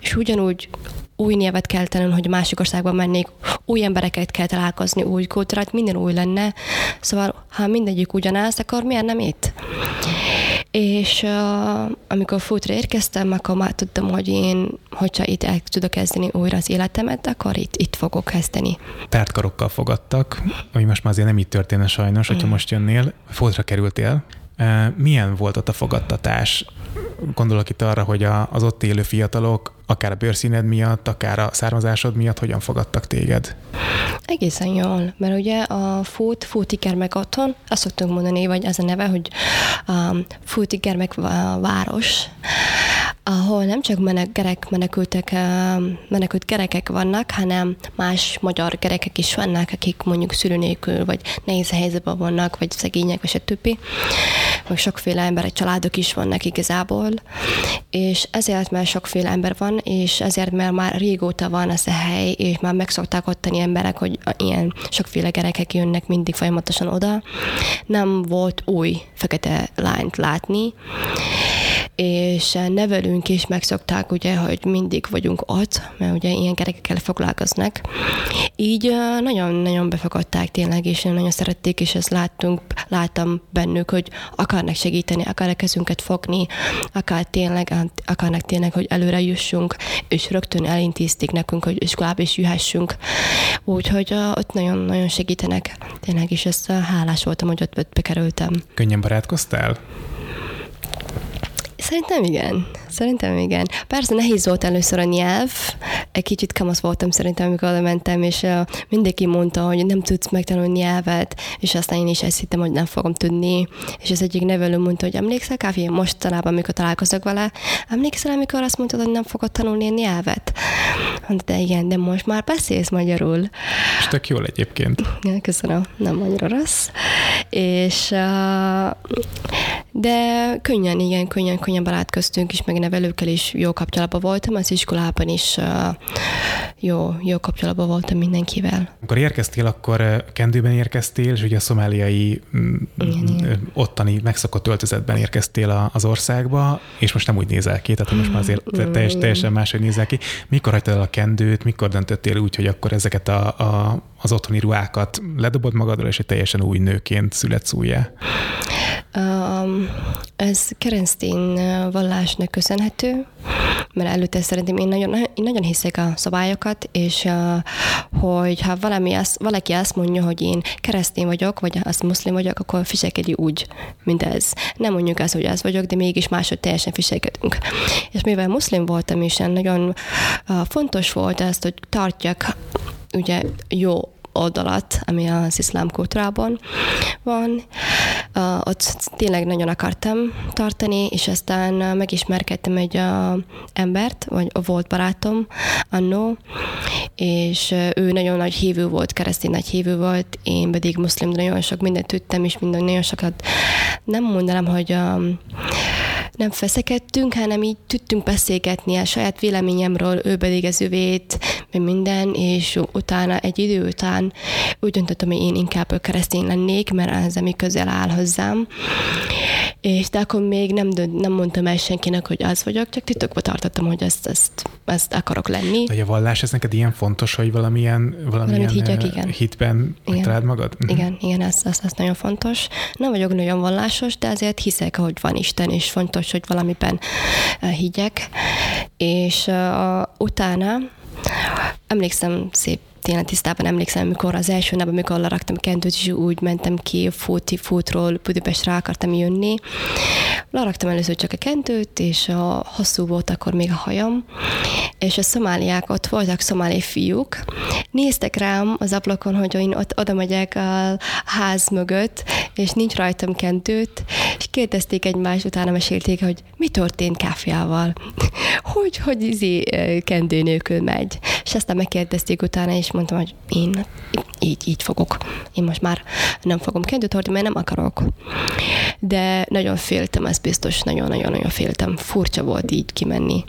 S2: és ugyanúgy új nyelvet kell tenni, hogy másik országban mennék, új embereket kell találkozni, új kultúrát, minden új lenne. Szóval, ha mindegyik ugyanaz, akkor miért nem itt? És uh, amikor futra érkeztem, akkor már tudtam, hogy én, hogyha itt el tudok kezdeni újra az életemet, akkor itt, itt fogok kezdeni.
S1: Tártkarokkal fogadtak, ami most már azért nem így történne sajnos, hogyha mm. most jönnél, futra kerültél. Milyen volt ott a fogadtatás? Gondolok itt arra, hogy az ott élő fiatalok akár a bőrszíned miatt, akár a származásod miatt hogyan fogadtak téged?
S2: Egészen jól, mert ugye a Fút, Fúti Germek otthon, azt szoktunk mondani, vagy ez a neve, hogy um, Fúti Germek város, ahol nem csak menek, menekültek, menekült gerekek vannak, hanem más magyar gerekek is vannak, akik mondjuk szülőnélkül, vagy nehéz helyzetben vannak, vagy szegények, vagy többi. Vagy sokféle emberek, családok is vannak igazából, és ezért, mert sokféle ember van, és ezért, mert már régóta van ez a hely, és már megszokták ottani emberek, hogy ilyen sokféle gerekek jönnek mindig folyamatosan oda. Nem volt új fekete lányt látni, és nevelünk is megszokták, ugye, hogy mindig vagyunk ott, mert ugye ilyen gyerekekkel foglalkoznak. Így nagyon-nagyon befogadták tényleg, és nagyon szerették, és ezt láttunk, láttam bennük, hogy akarnak segíteni, akarnak kezünket fogni, akar tényleg, akarnak tényleg, hogy előre jussunk, és rögtön elintézték nekünk, hogy iskolába is jöhessünk. Úgyhogy ott nagyon-nagyon segítenek tényleg, és ezt hálás voltam, hogy ott bekerültem.
S1: Könnyen barátkoztál?
S2: Szerintem igen. Szerintem igen. Persze nehéz volt először a nyelv. Egy kicsit kamasz voltam szerintem, amikor oda mentem, és uh, mindenki mondta, hogy nem tudsz megtanulni nyelvet, és aztán én is ezt hittem, hogy nem fogom tudni. És az egyik nevelő mondta, hogy emlékszel, Káfi, mostanában, amikor találkozok vele, emlékszel, amikor azt mondtad, hogy nem fogod tanulni a nyelvet? De igen, de most már beszélsz magyarul.
S1: És tök jól egyébként.
S2: Ja, köszönöm, nem annyira rossz. És uh, de könnyen, igen, könnyen, könnyen barátkoztunk is, meg nevelőkkel is jó kapcsolatban voltam, az iskolában is jó, jó kapcsolatban voltam mindenkivel.
S1: Amikor érkeztél, akkor kendőben érkeztél, és ugye a szomáliai mm, igen, igen. ottani megszokott öltözetben érkeztél az országba, és most nem úgy nézel ki, tehát most már azért mm, teljes, teljesen máshogy nézel ki. Mikor hagytad el a kendőt, mikor döntöttél úgy, hogy akkor ezeket a, a, az otthoni ruhákat ledobod magadról, és egy teljesen új nőként születsz újjá?
S2: Um, ez keresztény vallásnak köszönhető, mert előtte szerintem én nagyon, én nagyon hiszek a szabályokat, és hogy ha valami azt, valaki azt mondja, hogy én keresztény vagyok, vagy azt muszlim vagyok, akkor viselkedj úgy, mint ez. Nem mondjuk azt, hogy az vagyok, de mégis máshogy teljesen viselkedünk. És mivel muszlim voltam is, nagyon fontos volt azt, hogy tartjak ugye jó oldalat, ami az iszlám kultúrában van. Uh, ott tényleg nagyon akartam tartani, és aztán megismerkedtem egy uh, embert, vagy volt barátom annó, és ő nagyon nagy hívő volt, keresztény nagy hívő volt, én pedig muszlim, nagyon sok mindent tudtam, és minden nagyon sokat nem mondanám, hogy um, nem feszekedtünk, hanem így tudtunk beszélgetni a saját véleményemről, ő pedig az övét, minden, és utána egy idő után úgy döntöttem, hogy én inkább keresztény lennék, mert az, ami közel áll hozzám. És de akkor még nem, nem mondtam el senkinek, hogy az vagyok, csak titokba tartottam, hogy ezt, ezt, ezt akarok lenni.
S1: Vagy a vallás, ez neked ilyen fontos, hogy valamilyen, valamilyen higgyek, igen. hitben igen. találd magad?
S2: Mhm. Igen, igen, ez, ez, ez nagyon fontos. Nem vagyok nagyon vallásos, de azért hiszek, hogy van Isten, és fontos, hogy valamiben higgyek. És uh, utána emlékszem szép tényleg tisztában emlékszem, amikor az első nap, amikor leraktam kendőt, és úgy mentem ki fúti fútról Budapestre akartam jönni. Leraktam először csak a kendőt, és a hosszú volt akkor még a hajam, és a szomáliák, ott voltak szomáli fiúk, néztek rám az ablakon, hogy én ott oda megyek a ház mögött, és nincs rajtam kendőt, és kérdezték egymást, utána mesélték, hogy mi történt káfiával, (laughs) hogy, hogy izi kendő nélkül megy. És aztán megkérdezték utána, és mondtam, hogy én így, így fogok. Én most már nem fogom kendőt hordni, mert nem akarok. De nagyon féltem, ez biztos, nagyon-nagyon-nagyon féltem. Furcsa volt így kimenni.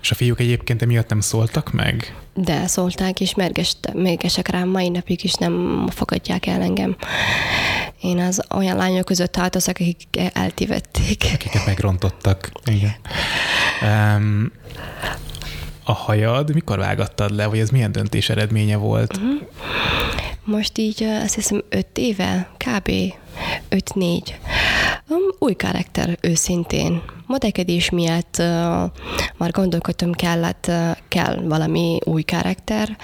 S1: És a fiúk egyébként emiatt nem szóltak meg?
S2: De szólták, és mérgesek rám, mai napig is nem fogadják el engem. Én az olyan lányok között tartozok, akik eltivették.
S1: Akiket megrontottak. Igen. Um, a hajad mikor vágattad le, vagy ez milyen döntés eredménye volt? Uh-huh.
S2: Most így azt hiszem öt éve, kb. 5-4. Um, új karakter őszintén. Modekedés miatt uh, már gondolkodtam, kellett, uh, kell valami új karakter,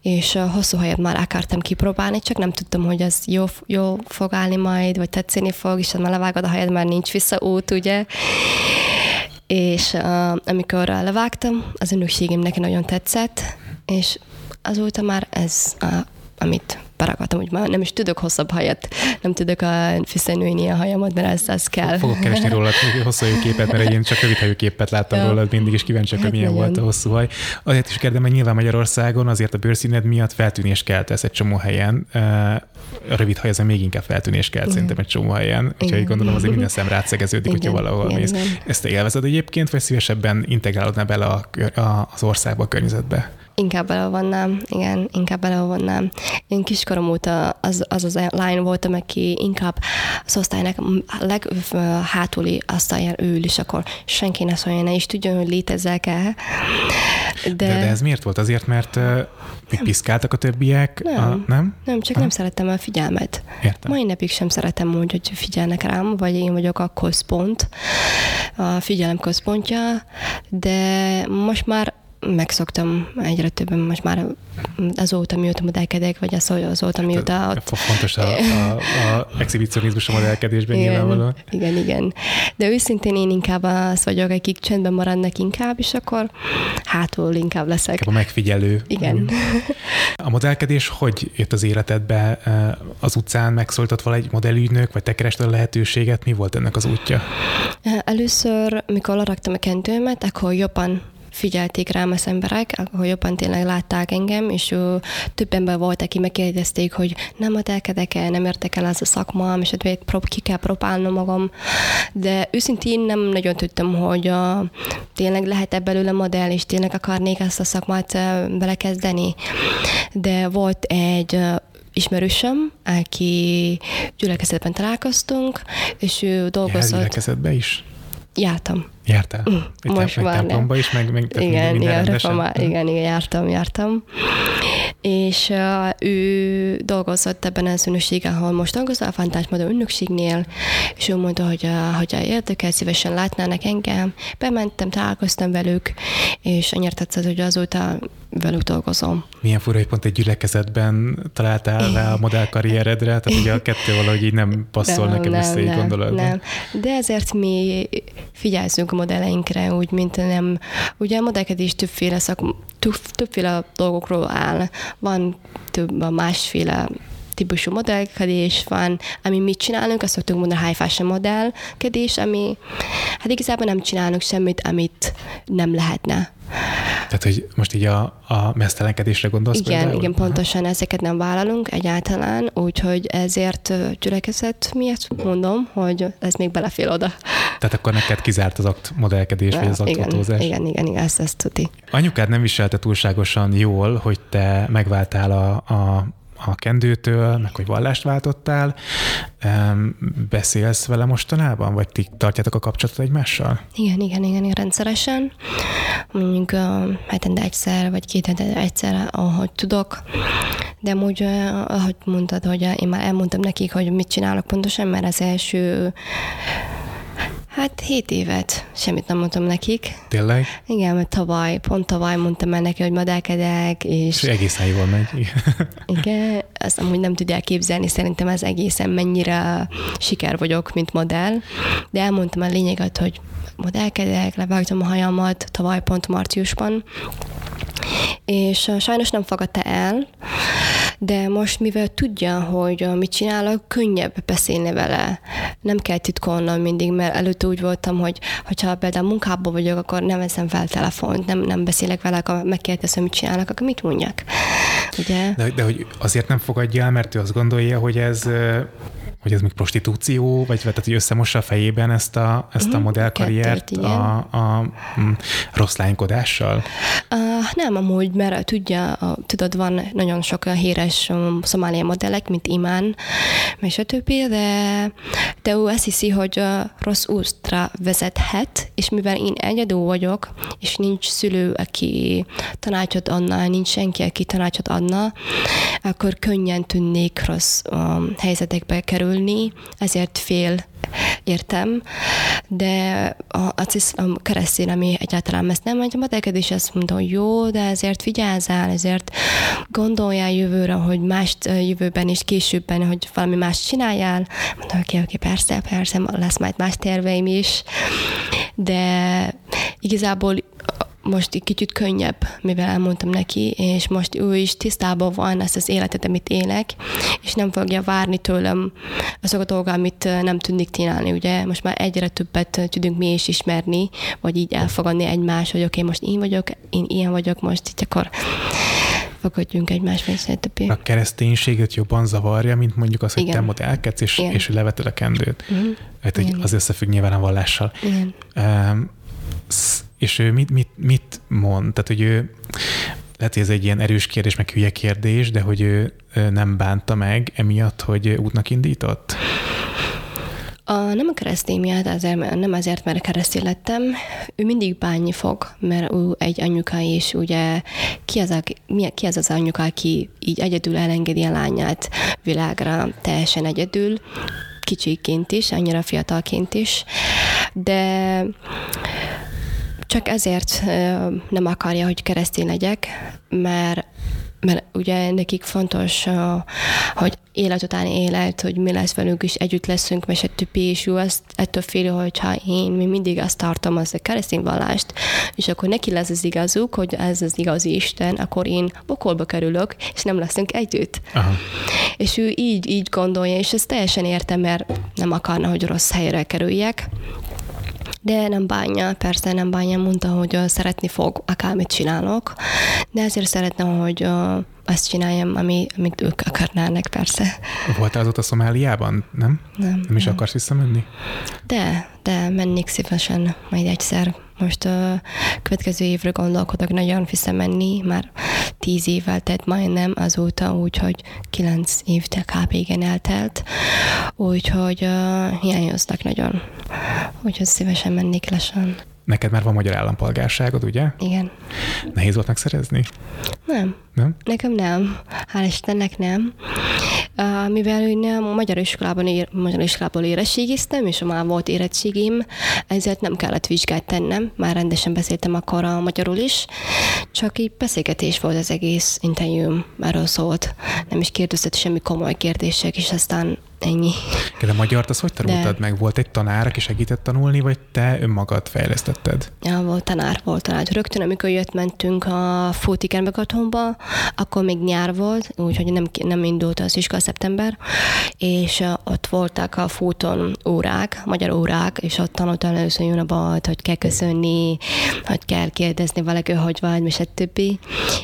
S2: és uh, hosszú hajat már akartam kipróbálni, csak nem tudtam, hogy az jó, jó fog állni majd, vagy tetszeni fog, és már levágod a hajad, már nincs visszaút, ugye? És uh, amikor levágtam, az önökségem neki nagyon tetszett, és azóta már ez, uh, amit beragadtam, hogy már nem is tudok hosszabb hajat, nem tudok a fiszenőni a hajamat, mert ez, ez kell.
S1: Fogok keresni rólad hosszú képet, mert én csak rövid képet láttam ja. rólad mindig, és kíváncsiak, hogy milyen volt a hosszú haj. Azért is kérdem, hogy nyilván Magyarországon azért a bőrszíned miatt feltűnés keltesz egy csomó helyen. A rövid haj ezen még inkább feltűnés kelt szerintem egy csomó helyen. Úgyhogy gondolom azért minden szem rátszegeződik, hogyha valahol igen, mész. Igen. Ezt te élvezed egyébként, vagy szívesebben integrálódnál bele a, a, az országba, a környezetbe?
S2: Inkább belevonnám, igen, inkább belevonnám. Én kiskorom óta az az, az lány voltam, aki inkább az osztálynak leghátuli asztalján ül, és akkor senki ne szóljon, ne is tudjon, hogy létezek-e.
S1: De... de, de ez miért volt? Azért, mert uh, piszkáltak a többiek?
S2: Nem, a, nem? nem csak ha? nem szerettem a figyelmet. Értem. Mai napig sem szeretem úgy, hogy figyelnek rám, vagy én vagyok a központ, a figyelem központja, de most már megszoktam egyre többen most már azóta, mióta modellkedek, vagy az, azóta, mióta
S1: ott... Fontos a, a, a exhibicionizmus a modellkedésben (laughs) igen, nyilvánvalóan.
S2: Igen, igen. De őszintén én inkább az vagyok, akik csendben maradnak inkább, és akkor hátul inkább leszek.
S1: Inkább a megfigyelő.
S2: Igen.
S1: A modellkedés hogy jött az életedbe? Az utcán megszóltott valahogy modellügynök, vagy te kerested a lehetőséget? Mi volt ennek az útja?
S2: Először, mikor leraktam a kentőmet, akkor jobban figyelték rám az emberek, akkor jobban tényleg látták engem, és ő, több ember volt, aki megkérdezték, hogy nem adelkedek el, nem értek el az a szakmám, és prób, ki kell próbálnom magam. De őszintén nem nagyon tudtam, hogy a, tényleg lehet-e belőle modell, és tényleg akarnék ezt a szakmát belekezdeni. De volt egy ismerősöm, aki gyülekezetben találkoztunk, és ő dolgozott. Ja,
S1: gyülekezetben is?
S2: Jártam.
S1: Jártál? Mm, most már nem. is, meg, meg
S2: igen, igen, reformá, igen, igen, jártam, jártam. És uh, ő dolgozott ebben az ünnökségen, ahol most dolgozott, a Fantás Moda ünnökségnél, és ő mondta, hogy, uh, hogy érdekel, szívesen látnának engem. Bementem, találkoztam velük, és annyira tetszett, hogy azóta velük dolgozom.
S1: Milyen fura, hogy pont egy gyülekezetben találtál rá a modellkarrieredre, tehát ugye a kettő valahogy így nem passzol nem, neked nem, össze, nem, gondolod? Nem,
S2: de ezért mi figyelzünk modelleinkre, úgy, mint nem, ugye a modellkedés többféle szak, több, többféle dolgokról áll. Van több a másféle típusú modellkedés van, ami mit csinálunk, azt szoktunk mondani high fashion modellkedés, ami hát igazából nem csinálunk semmit, amit nem lehetne.
S1: Tehát, hogy most így a, a mesztelenkedésre gondolsz?
S2: Igen, például? igen, pontosan Aha. ezeket nem vállalunk egyáltalán, úgyhogy ezért gyülekezet miatt mondom, hogy ez még belefél oda.
S1: Tehát akkor neked kizárt az akt modellkedés, vagy az
S2: aktualizás? Igen, igen, igen, ezt, ezt tudni.
S1: Anyukád nem viselte túlságosan jól, hogy te megváltál a, a a kendőtől, meg hogy vallást váltottál. Beszélsz vele mostanában, vagy ti tartjátok a kapcsolatot egymással?
S2: Igen, igen, igen, igen rendszeresen. Mondjuk hetente egyszer, vagy két hetente egyszer, ahogy tudok. De úgy, ahogy mondtad, hogy én már elmondtam nekik, hogy mit csinálok pontosan, mert az első Hát hét évet semmit nem mondtam nekik.
S1: Tényleg?
S2: Igen, mert tavaly, pont tavaly mondtam el neki, hogy modellkedek, és...
S1: És egészen jól megy.
S2: Igen, azt amúgy nem tudják képzelni, szerintem ez egészen mennyire siker vagyok, mint modell, de elmondtam a lényeget, hogy modellkedek, levágtam a hajamat tavaly pont márciusban, és sajnos nem fogadta el, de most, mivel tudja, hogy mit csinálok, könnyebb beszélni vele. Nem kell titkolnom mindig, mert előtte úgy voltam, hogy ha például munkában vagyok, akkor nem veszem fel telefont, nem, nem beszélek vele, akkor megkérdezem, mit csinálok, akkor mit mondjak. Ugye?
S1: De, de hogy azért nem fogadja el, mert ő azt gondolja, hogy ez hogy ez még prostitúció, vagy tehát, hogy összemossa a fejében ezt a, ezt a mhm, modellkarriert a, a, a rossz lánykodással?
S2: Uh, nem, amúgy, mert tudja, a, tudod, van nagyon sok híres um, szomália modellek, mint Imán, és a többi, de, ő azt hiszi, hogy uh, rossz útra vezethet, és mivel én egyedül vagyok, és nincs szülő, aki tanácsot adna, nincs senki, aki tanácsot adna, akkor könnyen tűnnék rossz um, helyzetekbe kerül kerülni, ezért fél értem, de az is a keresztény, ami egyáltalán ezt nem mondja, neked is azt mondom, hogy jó, de ezért vigyázzál, ezért gondoljál jövőre, hogy más jövőben és későbben, hogy valami más csináljál. Mondom, oké, oké, persze, persze, lesz majd más terveim is, de igazából most egy kicsit könnyebb, mivel elmondtam neki, és most ő is tisztában van ezt az életet, amit élek, és nem fogja várni tőlem azok a dolgok, amit nem tudnék csinálni. Ugye most már egyre többet tudunk mi is ismerni, vagy így elfogadni egymást, hogy oké, okay, most én vagyok, én ilyen vagyok, most így akkor fogadjunk egymás többi.
S1: A kereszténységet jobban zavarja, mint mondjuk az, hogy Igen. te modellkedsz, és, és leveted a kendőt. Uh-huh. Hát, hogy az összefügg nyilván a vallással. Igen. Um, és ő mit, mit, mit mond? Tehát, hogy ő lehet, hogy ez egy ilyen erős kérdés, meg hülye kérdés, de hogy ő nem bánta meg emiatt, hogy útnak indított?
S2: A, nem a keresztény miatt, azért, nem azért, mert keresztény lettem, ő mindig bánni fog, mert ő egy anyuka is, ugye ki az, a, ki az az anyuka, aki így egyedül elengedi a lányát világra, teljesen egyedül, kicsiként is, annyira fiatalként is, de csak ezért nem akarja, hogy keresztény legyek, mert mert ugye nekik fontos, hogy élet után élet, hogy mi lesz velünk is, együtt leszünk, és a többi, és ő azt ettől fél, hogyha én mi mindig azt tartom, az a keresztény vallást, és akkor neki lesz az igazuk, hogy ez az igazi Isten, akkor én bokolba kerülök, és nem leszünk együtt. Aha. És ő így, így gondolja, és ezt teljesen értem, mert nem akarna, hogy rossz helyre kerüljek, de nem bánja, persze nem bánja, mondta, hogy szeretni fog, akármit csinálok, de ezért szeretne, hogy azt csináljam, ami, amit ők akarnának, persze.
S1: Voltál azóta Szomáliában, nem?
S2: Nem.
S1: Nem is nem. akarsz visszamenni?
S2: De, de mennék szívesen majd egyszer. Most a következő évre gondolkodok nagyon visszamenni, már tíz év eltelt majdnem azóta, úgyhogy kilenc év kb. igen eltelt, úgyhogy uh, hiányoznak nagyon. Úgyhogy szívesen mennék lassan.
S1: Neked már van magyar állampolgárságod, ugye?
S2: Igen.
S1: Nehéz volt megszerezni?
S2: Nem.
S1: Nem?
S2: Nekem nem. Hál' Istennek nem. Uh, mivel én a magyar iskolában, ér, magyar iskolában érettségiztem, és már volt érettségim, ezért nem kellett vizsgát tennem, már rendesen beszéltem akkor a magyarul is, csak így beszélgetés volt az egész interjúm, erről szólt. Nem is kérdezett semmi komoly kérdések, és aztán Ennyi.
S1: De a magyart az hogy tanultad De... meg? Volt egy tanár, aki segített tanulni, vagy te önmagad fejlesztetted?
S2: Ja, volt tanár, volt tanár. Rögtön, amikor jött, mentünk a Fótikerbe otthonba, akkor még nyár volt, úgyhogy nem, nem indult az iskola szeptember, és ott voltak a fóton órák, magyar órák, és ott tanultam először Junabalt, hogy kell köszönni, hogy kell kérdezni valaki, hogy vagy, és többi.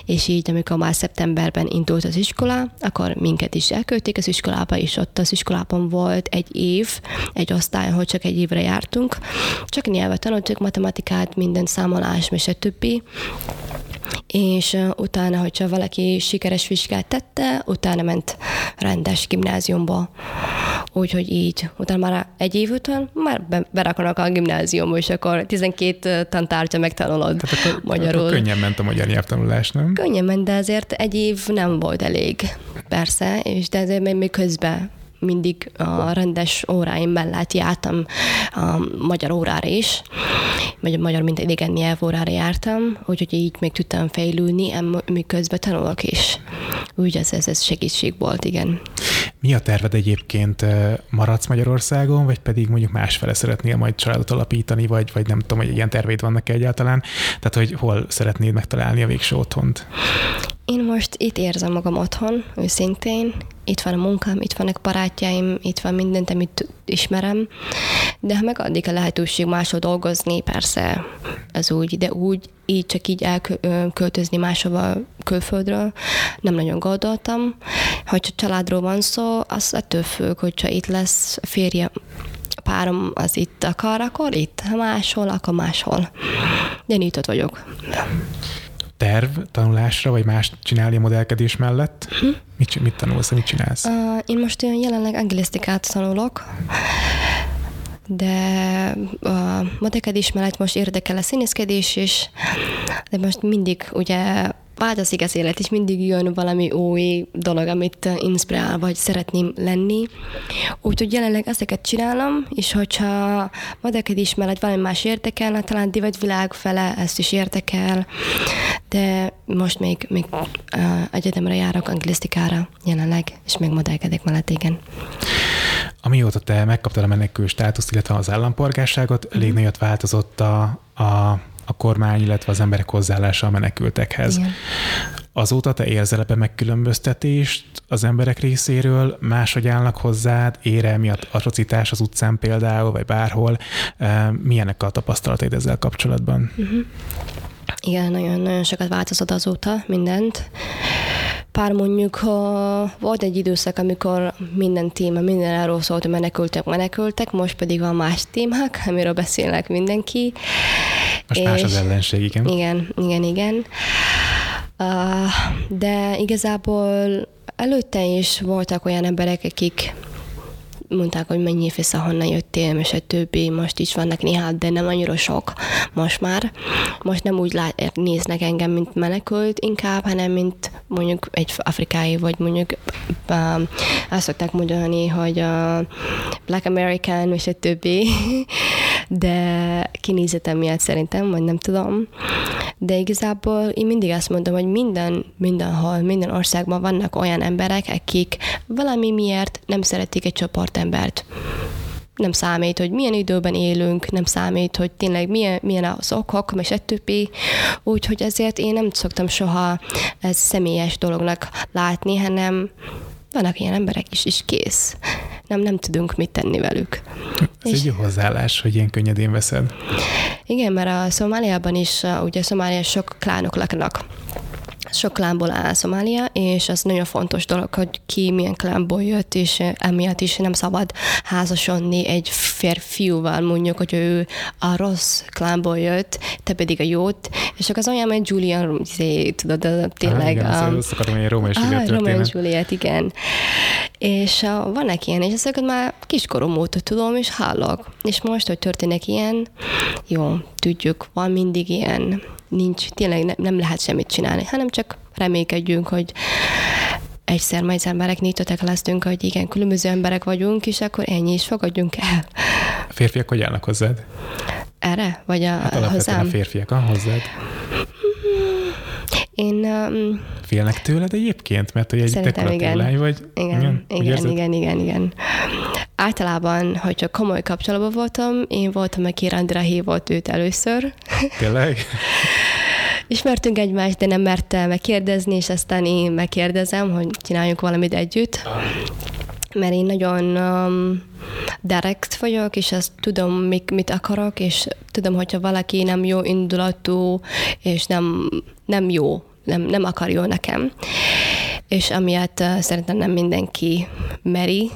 S2: És így, amikor már szeptemberben indult az iskola, akkor minket is elküldték az iskolába, és ott az iskolában volt egy év, egy osztály, hogy csak egy évre jártunk. Csak nyelvet tanultuk, matematikát, minden számolás, és a többi és utána, hogyha valaki sikeres vizsgát tette, utána ment rendes gimnáziumba. Úgyhogy így. Utána már egy év után már be, berakodnak a gimnáziumba, és akkor 12 tantárgya megtanulod Tehát akkor, magyarul. Akkor
S1: könnyen ment a magyar nyelvtanulás, nem?
S2: Könnyen ment, de azért egy év nem volt elég. Persze, és de azért még közben mindig a rendes óráim mellett jártam a magyar órára is, vagy a magyar, mint idegen nyelvórára jártam, úgyhogy így még tudtam fejlődni, miközben tanulok is. Úgy ez, ez, ez segítség volt, igen.
S1: Mi a terved egyébként? Maradsz Magyarországon, vagy pedig mondjuk másfele szeretnél majd családot alapítani, vagy, vagy nem tudom, hogy ilyen terveid vannak -e egyáltalán? Tehát, hogy hol szeretnéd megtalálni a végső otthont?
S2: Én most itt érzem magam otthon, őszintén. Itt van a munkám, itt vannak barátjaim, itt van mindent, amit ismerem. De ha megadik a lehetőség máshol dolgozni, persze ez úgy, de úgy, így csak így elköltözni máshova külföldről, nem nagyon gondoltam. Hogyha családról van szó, az ettől függ, hogyha itt lesz férje, párom az itt akar, akkor itt, ha máshol, akkor máshol. De nyitott vagyok
S1: terv tanulásra, vagy más csinálni a modellkedés mellett? Hm? Mit, mit tanulsz, mit csinálsz? Uh,
S2: én most jelenleg anglisztikát tanulok, de a modellkedés mellett most érdekel a színészkedés is, de most mindig ugye változik az élet, és mindig jön valami új dolog, amit inspirál, vagy szeretném lenni. Úgyhogy jelenleg ezeket csinálom, és hogyha modellkedés mellett valami más érdekel, talán világ fele ezt is érdekel, de most még, még uh, egyetemre járok anglisztikára jelenleg, és még modellkedek mellett, igen.
S1: Amióta te megkaptad a menekül státuszt, illetve az állampolgárságot, elég mm-hmm. nagyot változott a, a a kormány, illetve az emberek hozzáállása a menekültekhez. Igen. Azóta te érzel ebbe megkülönböztetést az emberek részéről, máshogy állnak hozzád, ére miatt atrocitás az utcán például, vagy bárhol. Milyenek a tapasztalataid ezzel kapcsolatban? Uh-huh.
S2: Igen, nagyon-nagyon sokat változott azóta mindent. Pár mondjuk volt egy időszak, amikor minden téma, minden arról szólt, hogy menekültek, menekültek, most pedig van más témák, amiről beszélnek mindenki.
S1: Most és más az ellenség, igen.
S2: Igen, igen, igen. Uh, de igazából előtte is voltak olyan emberek, akik mondták, hogy mennyi vissza, honnan jöttél, és a többi, most is vannak néha, de nem annyira sok most már. Most nem úgy lát, néznek engem, mint menekült inkább, hanem mint mondjuk egy afrikai, vagy mondjuk um, azt szokták mondani, hogy a Black American, és a többi, de kinézetem miatt szerintem, vagy nem tudom. De igazából én mindig azt mondom, hogy minden, mindenhol, minden országban vannak olyan emberek, akik valami miért nem szeretik egy csoportembert nem számít, hogy milyen időben élünk, nem számít, hogy tényleg milyen, milyen az okok, és többi. Úgyhogy ezért én nem szoktam soha ez személyes dolognak látni, hanem vannak ilyen emberek is, is kész. Nem, nem tudunk mit tenni velük.
S1: Ez és... egy jó hozzáállás, hogy ilyen könnyedén veszed.
S2: Igen, mert a Szomáliában is, ugye Szomália sok klánok laknak sok klánból áll Szomália, és az nagyon fontos dolog, hogy ki milyen klánból jött, és emiatt is nem szabad házasodni egy férfiúval, mondjuk, hogy ő a rossz klánból jött, te pedig a jót, és akkor az olyan, hogy Julian, tudod, tényleg... Ah,
S1: igen, a, azt akarom, hogy Róma és Juliet ah, Róma és
S2: Juliet, igen. És uh, vannak ilyen, és ezeket már kiskorom óta tudom, és hallok. És most, hogy történik ilyen, jó, tudjuk, van mindig ilyen, nincs, tényleg ne, nem lehet semmit csinálni, hanem csak reménykedjünk, hogy egyszer majd az emberek nyitottak leszünk, hogy igen, különböző emberek vagyunk, és akkor ennyi is fogadjunk el.
S1: A férfiak hogy állnak hozzád?
S2: Erre? Vagy a, hát
S1: hozzám? a férfiak, a hozzád?
S2: Én... Um,
S1: Félnek tőled egyébként? Mert hogy egy dekoratív igen. lány vagy?
S2: Igen, igen, igen, igen, igen, igen. Általában, hogyha komoly kapcsolatban voltam, én voltam, aki randra hívott őt először.
S1: Tényleg? (laughs)
S2: Ismertünk egymást, de nem merte megkérdezni, és aztán én megkérdezem, hogy csináljunk valamit együtt. Mert én nagyon um, direct vagyok, és azt tudom, mit, mit akarok, és tudom, hogyha valaki nem jó indulatú, és nem, nem jó, nem, nem akar jó nekem. És amiatt uh, szerintem nem mindenki meri,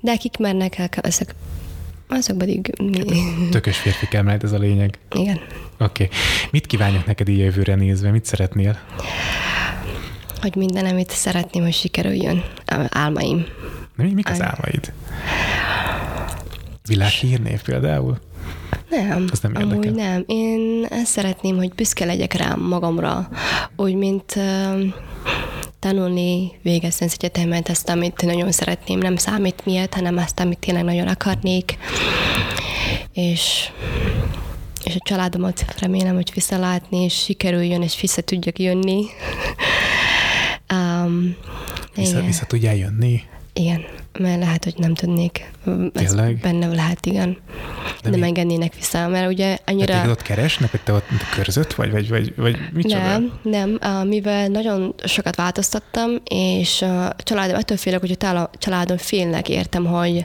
S2: de akik mernek, ezek azok pedig...
S1: Tökös férfi kell, ez a lényeg.
S2: Igen.
S1: Oké. Okay. Mit kívánjak neked így jövőre nézve? Mit szeretnél?
S2: Hogy minden, amit szeretném, hogy sikerüljön. Álmaim.
S1: Mi, mik az álmaid? Világhírnév például?
S2: Nem,
S1: Ez nem érdekel.
S2: amúgy nem. Én ezt szeretném, hogy büszke legyek rám magamra, úgy, mint tanulni, végezni az egyetemet, azt, amit nagyon szeretném, nem számít miért, hanem azt, amit tényleg nagyon akarnék. És és a családomat remélem, hogy visszalátni, és sikerüljön, és vissza tudjak jönni. (laughs)
S1: um, vissza, vissza tudjál jönni?
S2: Igen, mert lehet, hogy nem tudnék.
S1: Tényleg?
S2: Ez benne lehet, igen. De nem mi? engednének vissza, mert ugye annyira...
S1: Hát ott keresnek, hogy te ott körzött vagy, vagy, vagy, vagy micsoda?
S2: Nem, nem, mivel nagyon sokat változtattam, és a családom, ettől félek, hogy a családom félnek értem, hogy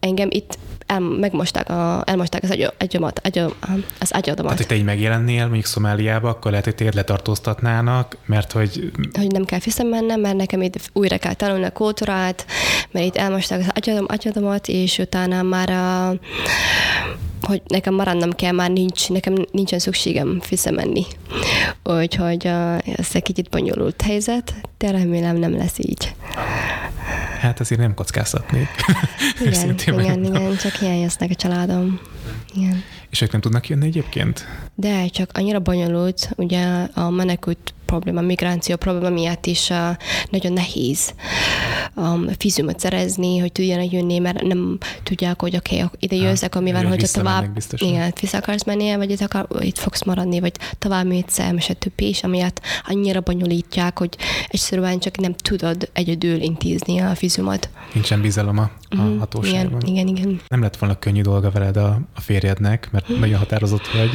S2: engem itt el, megmosták, a, elmosták az, agy, agyamat, agyam, az agyadomat.
S1: Tehát, hogy te így megjelennél mondjuk Szomáliába, akkor lehet, hogy téged letartóztatnának, mert hogy...
S2: Hogy nem kell visszamennem, mert nekem itt újra kell tanulni a kultúrát, mert itt elmosták az agyadom, agyadomat, és utána már a, hogy nekem maradnom kell, már nincs, nekem nincsen szükségem visszamenni. Úgyhogy ez egy kicsit bonyolult helyzet, de remélem nem lesz így.
S1: Hát azért nem kockáztatnék. (laughs)
S2: Igen, igen, igen, csak hiányoznak a családom. Igen.
S1: És ők nem tudnak jönni egyébként?
S2: De csak annyira bonyolult, ugye a menekült probléma, migráció probléma miatt is uh, nagyon nehéz um, fizumot szerezni, hogy tudjanak jönni, mert nem tudják, hogy oké, okay, ide jössz, akkor mi van, hogyha tovább igen, vissza akarsz menni, vagy itt, akar, itt fogsz maradni, vagy tovább mész el, és a többi, és amiatt annyira bonyolítják, hogy egyszerűen csak nem tudod egyedül intézni a fizumot.
S1: Nincsen bizalom a, a mm, hatóságban.
S2: Igen, igen, igen.
S1: Nem lett volna könnyű dolga veled a, a férjednek, mert nagyon határozott vagy,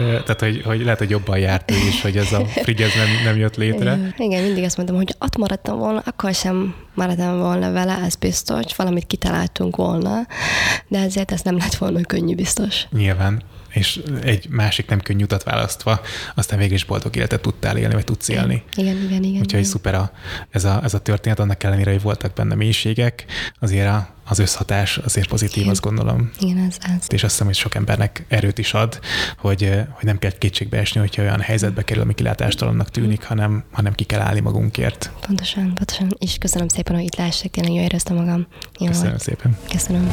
S1: tehát hogy, hogy lehet, hogy jobban járt ő is, hogy ez a (laughs) frigyez nem nem jött létre.
S2: Igen, mindig azt mondtam, hogy ott maradtam volna, akkor sem maradtam volna vele, ez biztos, valamit kitaláltunk volna, de ezért ez nem lett volna könnyű biztos.
S1: Nyilván és egy másik nem könnyű utat választva, aztán végül is boldog életet tudtál élni, vagy tudsz élni.
S2: Igen, igen, igen.
S1: Úgyhogy
S2: igen.
S1: szuper a, ez, a, ez a történet, annak ellenére, hogy voltak benne mélységek, azért a, az összhatás azért pozitív, Igen. azt gondolom.
S2: Igen, ez, ez.
S1: És azt hiszem, hogy sok embernek erőt is ad, hogy, eh, hogy nem kell kétségbe esni, hogyha olyan helyzetbe kerül, ami kilátástalannak tűnik, hanem, hanem ki kell állni magunkért.
S2: Pontosan, pontosan. És köszönöm szépen, hogy itt lássak, tényleg jól éreztem magam.
S1: Jó köszönöm volt. szépen.
S2: Köszönöm.